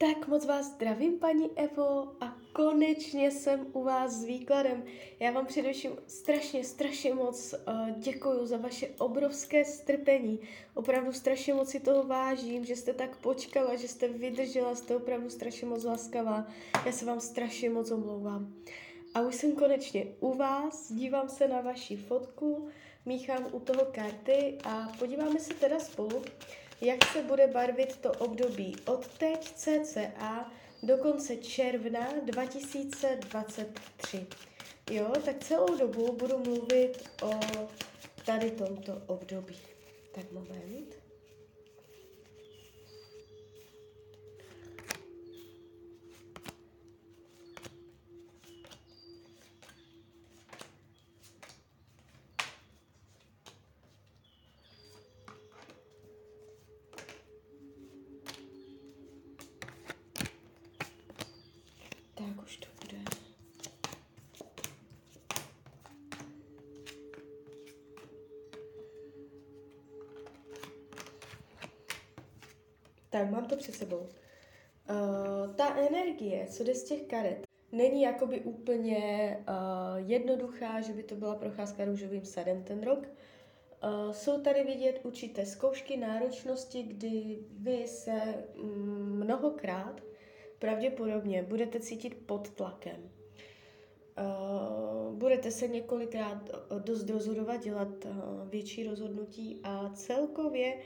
Tak moc vás zdravím, paní Evo, a konečně jsem u vás s výkladem. Já vám především strašně, strašně moc uh, děkuju za vaše obrovské strpení. Opravdu strašně moc si toho vážím, že jste tak počkala, že jste vydržela, jste opravdu strašně moc laskavá. Já se vám strašně moc omlouvám. A už jsem konečně u vás, dívám se na vaši fotku, míchám u toho karty a podíváme se teda spolu, jak se bude barvit to období od teď cca do konce června 2023. Jo, tak celou dobu budu mluvit o tady tomto období. Tak moment. Tak, mám to před sebou. Uh, ta energie, co jde z těch karet, není jakoby úplně uh, jednoduchá, že by to byla procházka růžovým sadem ten rok. Uh, jsou tady vidět určité zkoušky náročnosti, kdy vy se mm, mnohokrát pravděpodobně budete cítit pod tlakem. Uh, budete se několikrát dost rozhodovat, dělat uh, větší rozhodnutí a celkově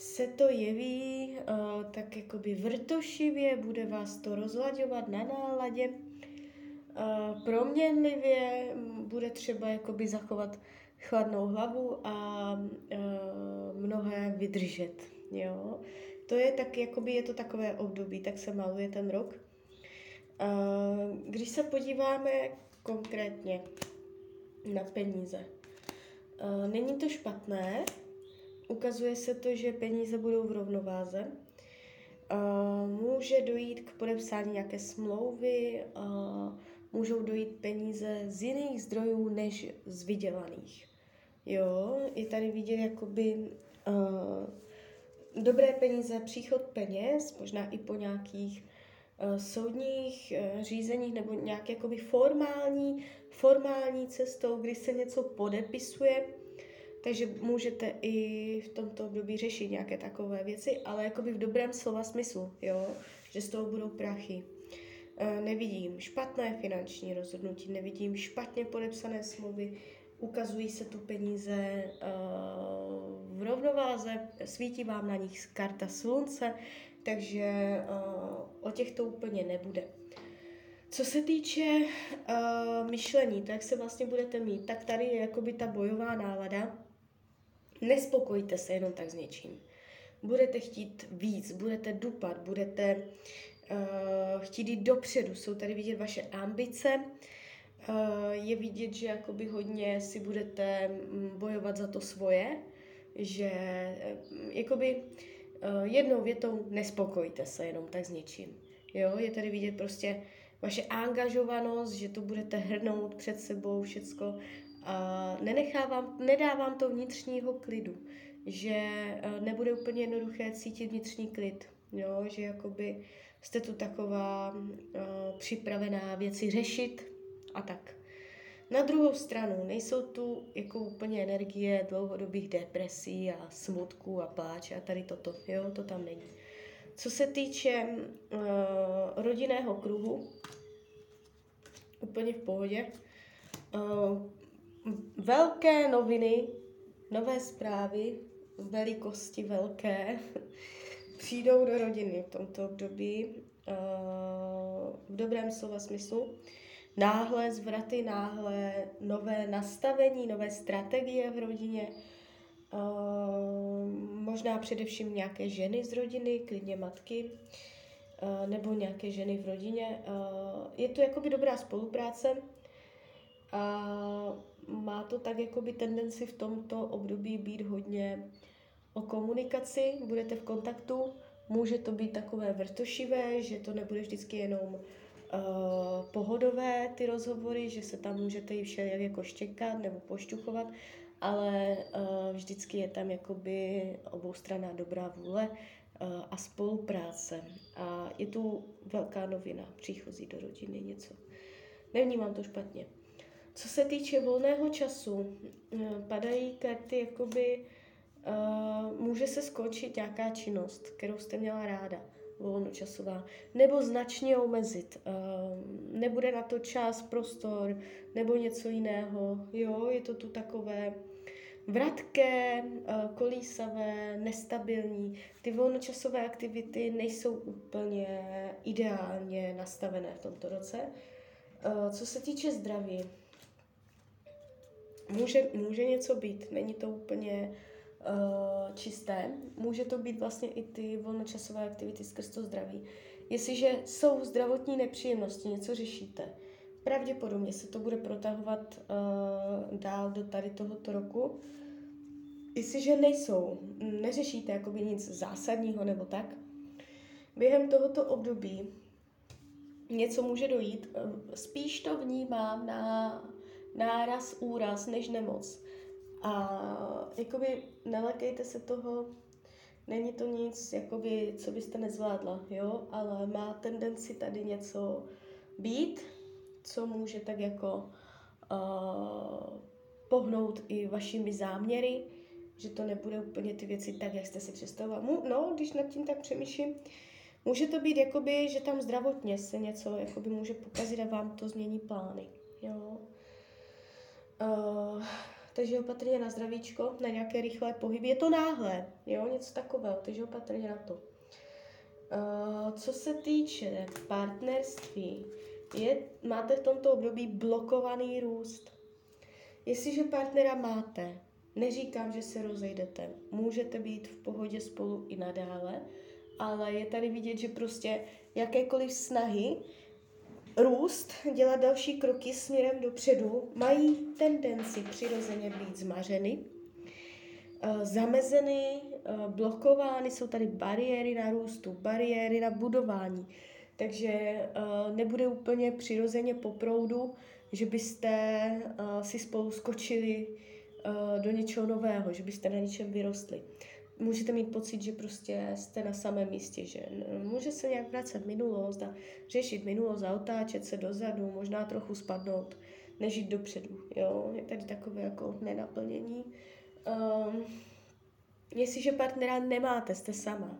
se to jeví uh, tak jakoby vrtošivě, bude vás to rozlaďovat na náladě, uh, proměnlivě, bude třeba jakoby zachovat chladnou hlavu a uh, mnohé vydržet. Jo? To je tak, jakoby je to takové období, tak se maluje ten rok. Když se podíváme konkrétně na peníze, není to špatné, ukazuje se to, že peníze budou v rovnováze. Může dojít k podepsání nějaké smlouvy, můžou dojít peníze z jiných zdrojů než z vydělaných. Jo, je tady vidět jakoby uh, dobré peníze, příchod peněz, možná i po nějakých uh, soudních uh, řízeních nebo nějak jakoby formální, formální cestou, kdy se něco podepisuje, takže můžete i v tomto období řešit nějaké takové věci, ale jakoby v dobrém slova smyslu, jo, že z toho budou prachy. Uh, nevidím špatné finanční rozhodnutí, nevidím špatně podepsané smlouvy, ukazují se tu peníze uh, v rovnováze, svítí vám na nich karta slunce, takže uh, o těch to úplně nebude. Co se týče uh, myšlení, to jak se vlastně budete mít, tak tady je jakoby ta bojová nálada. Nespokojte se jenom tak s něčím. Budete chtít víc, budete dupat, budete uh, chtít jít dopředu, jsou tady vidět vaše ambice, uh, je vidět, že jakoby hodně si budete mm, bojovat za to svoje, že eh, jakoby eh, jednou větou nespokojte se jenom tak s něčím. Jo, je tady vidět prostě vaše angažovanost, že to budete hrnout před sebou všecko a nenechávám, nedávám to vnitřního klidu, že nebude úplně jednoduché cítit vnitřní klid, jo, že jakoby jste tu taková uh, připravená věci řešit, a tak. Na druhou stranu nejsou tu jako úplně energie dlouhodobých depresí a smutku a pláče a tady toto, jo, to tam není. Co se týče uh, rodinného kruhu, úplně v pohodě. Uh, velké noviny, nové zprávy, velikosti velké, přijdou do rodiny v tomto období uh, v dobrém slova smyslu náhle zvraty, náhle nové nastavení, nové strategie v rodině, uh, možná především nějaké ženy z rodiny, klidně matky, uh, nebo nějaké ženy v rodině. Je to jakoby dobrá spolupráce má to tak jakoby tendenci v tomto období být hodně o komunikaci, budete v kontaktu, může to být takové vrtošivé, že to nebude vždycky jenom uh, pohodové ty rozhovory, že se tam můžete i všelijak jako štěkat nebo pošťuchovat, ale uh, vždycky je tam jakoby oboustranná dobrá vůle a spolupráce. A je tu velká novina, příchozí do rodiny, něco. Nevnímám to špatně. Co se týče volného času, eh, padají karty, jakoby uh, může se skončit nějaká činnost, kterou jste měla ráda, volnočasová, nebo značně omezit. Uh, nebude na to čas, prostor, nebo něco jiného. Jo, je to tu takové vratké, uh, kolísavé, nestabilní. Ty volnočasové aktivity nejsou úplně ideálně nastavené v tomto roce. Co se týče zdraví, může, může něco být, není to úplně uh, čisté. Může to být vlastně i ty volnočasové aktivity skrz to zdraví. Jestliže jsou zdravotní nepříjemnosti, něco řešíte, pravděpodobně se to bude protahovat uh, dál do tady tohoto roku. Jestliže nejsou, neřešíte jakoby nic zásadního nebo tak, během tohoto období něco může dojít. Spíš to vnímám na náraz, úraz, než nemoc. A jakoby nelekejte se toho, není to nic, jakoby, co byste nezvládla, jo, ale má tendenci tady něco být, co může tak jako uh, pohnout i vašimi záměry, že to nebude úplně ty věci tak, jak jste si představovala. No, když nad tím tak přemýšlím, může to být jakoby, že tam zdravotně se něco jakoby může pokazit a vám to změní plány, jo. Uh, takže opatrně na zdravíčko, na nějaké rychlé pohyby. Je to náhle, jo, něco takového, takže opatrně na to. Uh, co se týče partnerství, je, máte v tomto období blokovaný růst. Jestliže partnera máte, neříkám, že se rozejdete, můžete být v pohodě spolu i nadále, ale je tady vidět, že prostě jakékoliv snahy růst, dělat další kroky směrem dopředu, mají tendenci přirozeně být zmařeny, eh, zamezeny, eh, blokovány, jsou tady bariéry na růstu, bariéry na budování. Takže eh, nebude úplně přirozeně po proudu, že byste si spolu skočili do něčeho nového, že byste na něčem vyrostli můžete mít pocit, že prostě jste na samém místě, že může se nějak vracet minulost a řešit minulost a otáčet se dozadu, možná trochu spadnout, nežít dopředu, jo, je tady takové jako nenaplnění. Um, jestliže partnera nemáte, jste sama.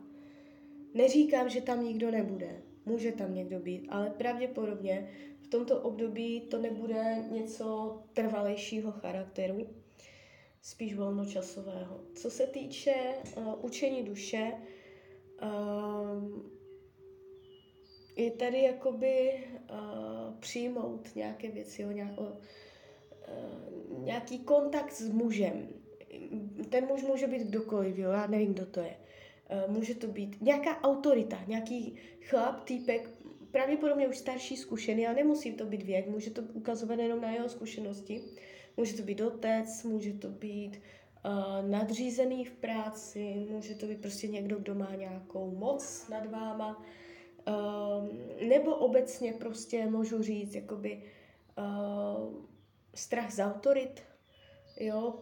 Neříkám, že tam nikdo nebude, může tam někdo být, ale pravděpodobně v tomto období to nebude něco trvalejšího charakteru, spíš volnočasového. Co se týče uh, učení duše, uh, je tady jakoby uh, přijmout nějaké věci, jo, nějak, uh, nějaký kontakt s mužem. Ten muž může být kdokoliv, jo, já nevím, kdo to je. Uh, může to být nějaká autorita, nějaký chlap, týpek, pravděpodobně už starší, zkušený, ale nemusí to být věk, může to ukazovat jenom na jeho zkušenosti. Může to být otec, může to být uh, nadřízený v práci, může to být prostě někdo, kdo má nějakou moc nad váma, uh, nebo obecně prostě můžu říct, jakoby uh, strach z autorit, jo,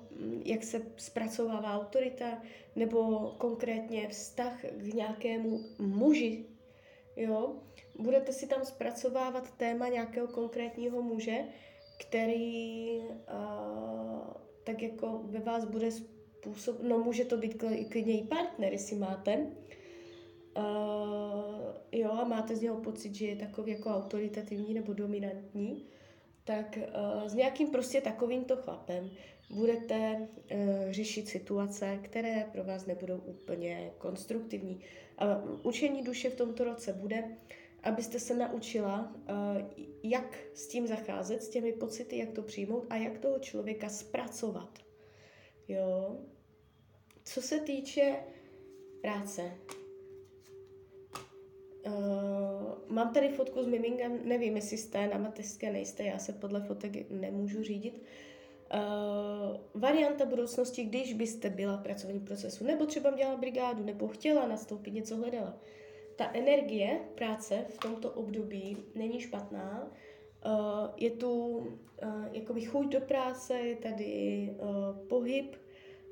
jak se zpracovává autorita, nebo konkrétně vztah k nějakému muži, jo, budete si tam zpracovávat téma nějakého konkrétního muže, který uh, tak jako ve vás bude způsob, no může to být klidně i partner, jestli máte, uh, jo, a máte z něho pocit, že je takový jako autoritativní nebo dominantní, tak uh, s nějakým prostě takovýmto chlapem budete uh, řešit situace, které pro vás nebudou úplně konstruktivní. A učení duše v tomto roce bude abyste se naučila, eh, jak s tím zacházet, s těmi pocity, jak to přijmout a jak toho člověka zpracovat. Jo. Co se týče práce, Uh, mám tady fotku s mimingem, nevím, jestli jste na mateřské, nejste, já se podle fotek nemůžu řídit. Uh, varianta budoucnosti, když byste byla v pracovním procesu, nebo třeba dělala brigádu, nebo chtěla nastoupit, něco hledala ta energie práce v tomto období není špatná. Uh, je tu uh, jakoby chuť do práce, je tady uh, pohyb,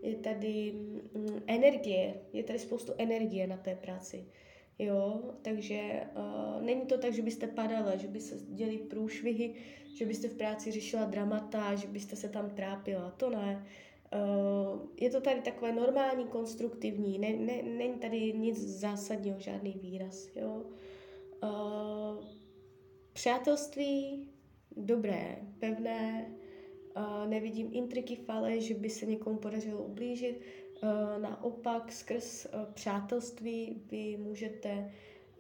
je tady mm, energie, je tady spoustu energie na té práci. Jo, takže uh, není to tak, že byste padala, že by se děli průšvihy, že byste v práci řešila dramata, že byste se tam trápila, to ne. Uh, je to tady takové normální, konstruktivní, ne, ne, není tady nic zásadního, žádný výraz, jo. Uh, přátelství, dobré, pevné, uh, nevidím intriky fale, že by se někomu podařilo ublížit, naopak skrz přátelství vy můžete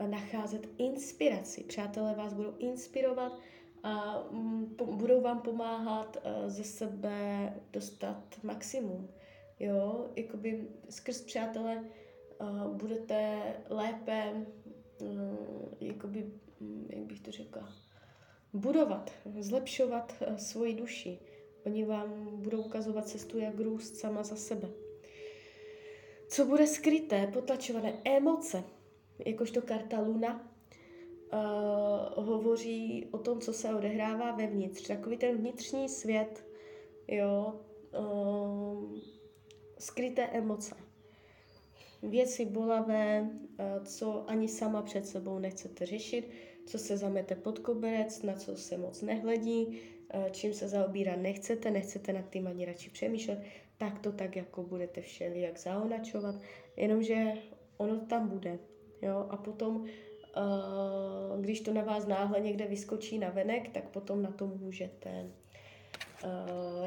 nacházet inspiraci. Přátelé vás budou inspirovat, a mm, budou vám pomáhat uh, ze sebe dostat maximum. Jo, jakoby skrz přátelé uh, budete lépe, uh, jakoby, um, jak bych to řekla, budovat, zlepšovat svoji duši. Oni vám budou ukazovat cestu, jak růst sama za sebe. Co bude skryté, potlačované emoce, jakožto karta Luna, uh, hovoří o tom, co se odehrává vevnitř. Takový ten vnitřní svět, jo, uh, skryté emoce. Věci bolavé, uh, co ani sama před sebou nechcete řešit, co se zamete pod koberec, na co se moc nehledí, uh, čím se zaobírat nechcete, nechcete nad tím ani radši přemýšlet, tak to tak jako budete všelijak zaonačovat, jenomže ono tam bude. Jo? A potom Eh, když to na vás náhle někde vyskočí na venek, tak potom na to můžete eh,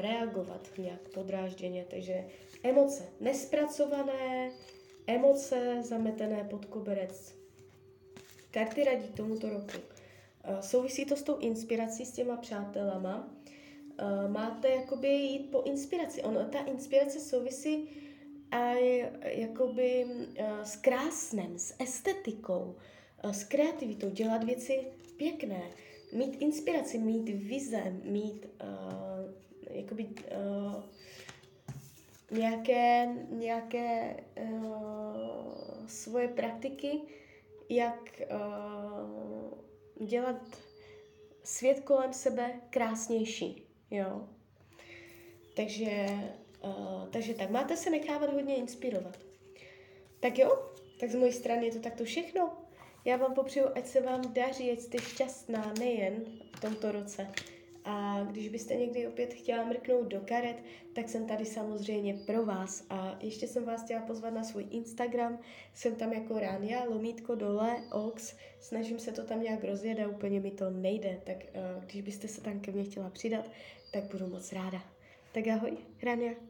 reagovat nějak podrážděně. Takže emoce nespracované, emoce zametené pod koberec. Karty radí tomuto roku. Eh, souvisí to s tou inspirací s těma přátelama. Máte jakoby jít po inspiraci. Ono, ta inspirace souvisí a jakoby s krásnem, s estetikou s kreativitou, dělat věci pěkné, mít inspiraci, mít vize, mít uh, jakoby, uh, nějaké, nějaké uh, svoje praktiky, jak uh, dělat svět kolem sebe krásnější. Jo? Takže, uh, takže tak, máte se nechávat hodně inspirovat. Tak jo, tak z mojí strany je to takto všechno. Já vám popřeju, ať se vám daří, ať jste šťastná nejen v tomto roce. A když byste někdy opět chtěla mrknout do karet, tak jsem tady samozřejmě pro vás. A ještě jsem vás chtěla pozvat na svůj Instagram. Jsem tam jako Rania, lomítko dole, ox. Snažím se to tam nějak rozjet a úplně mi to nejde. Tak uh, když byste se tam ke mně chtěla přidat, tak budu moc ráda. Tak ahoj, Rania.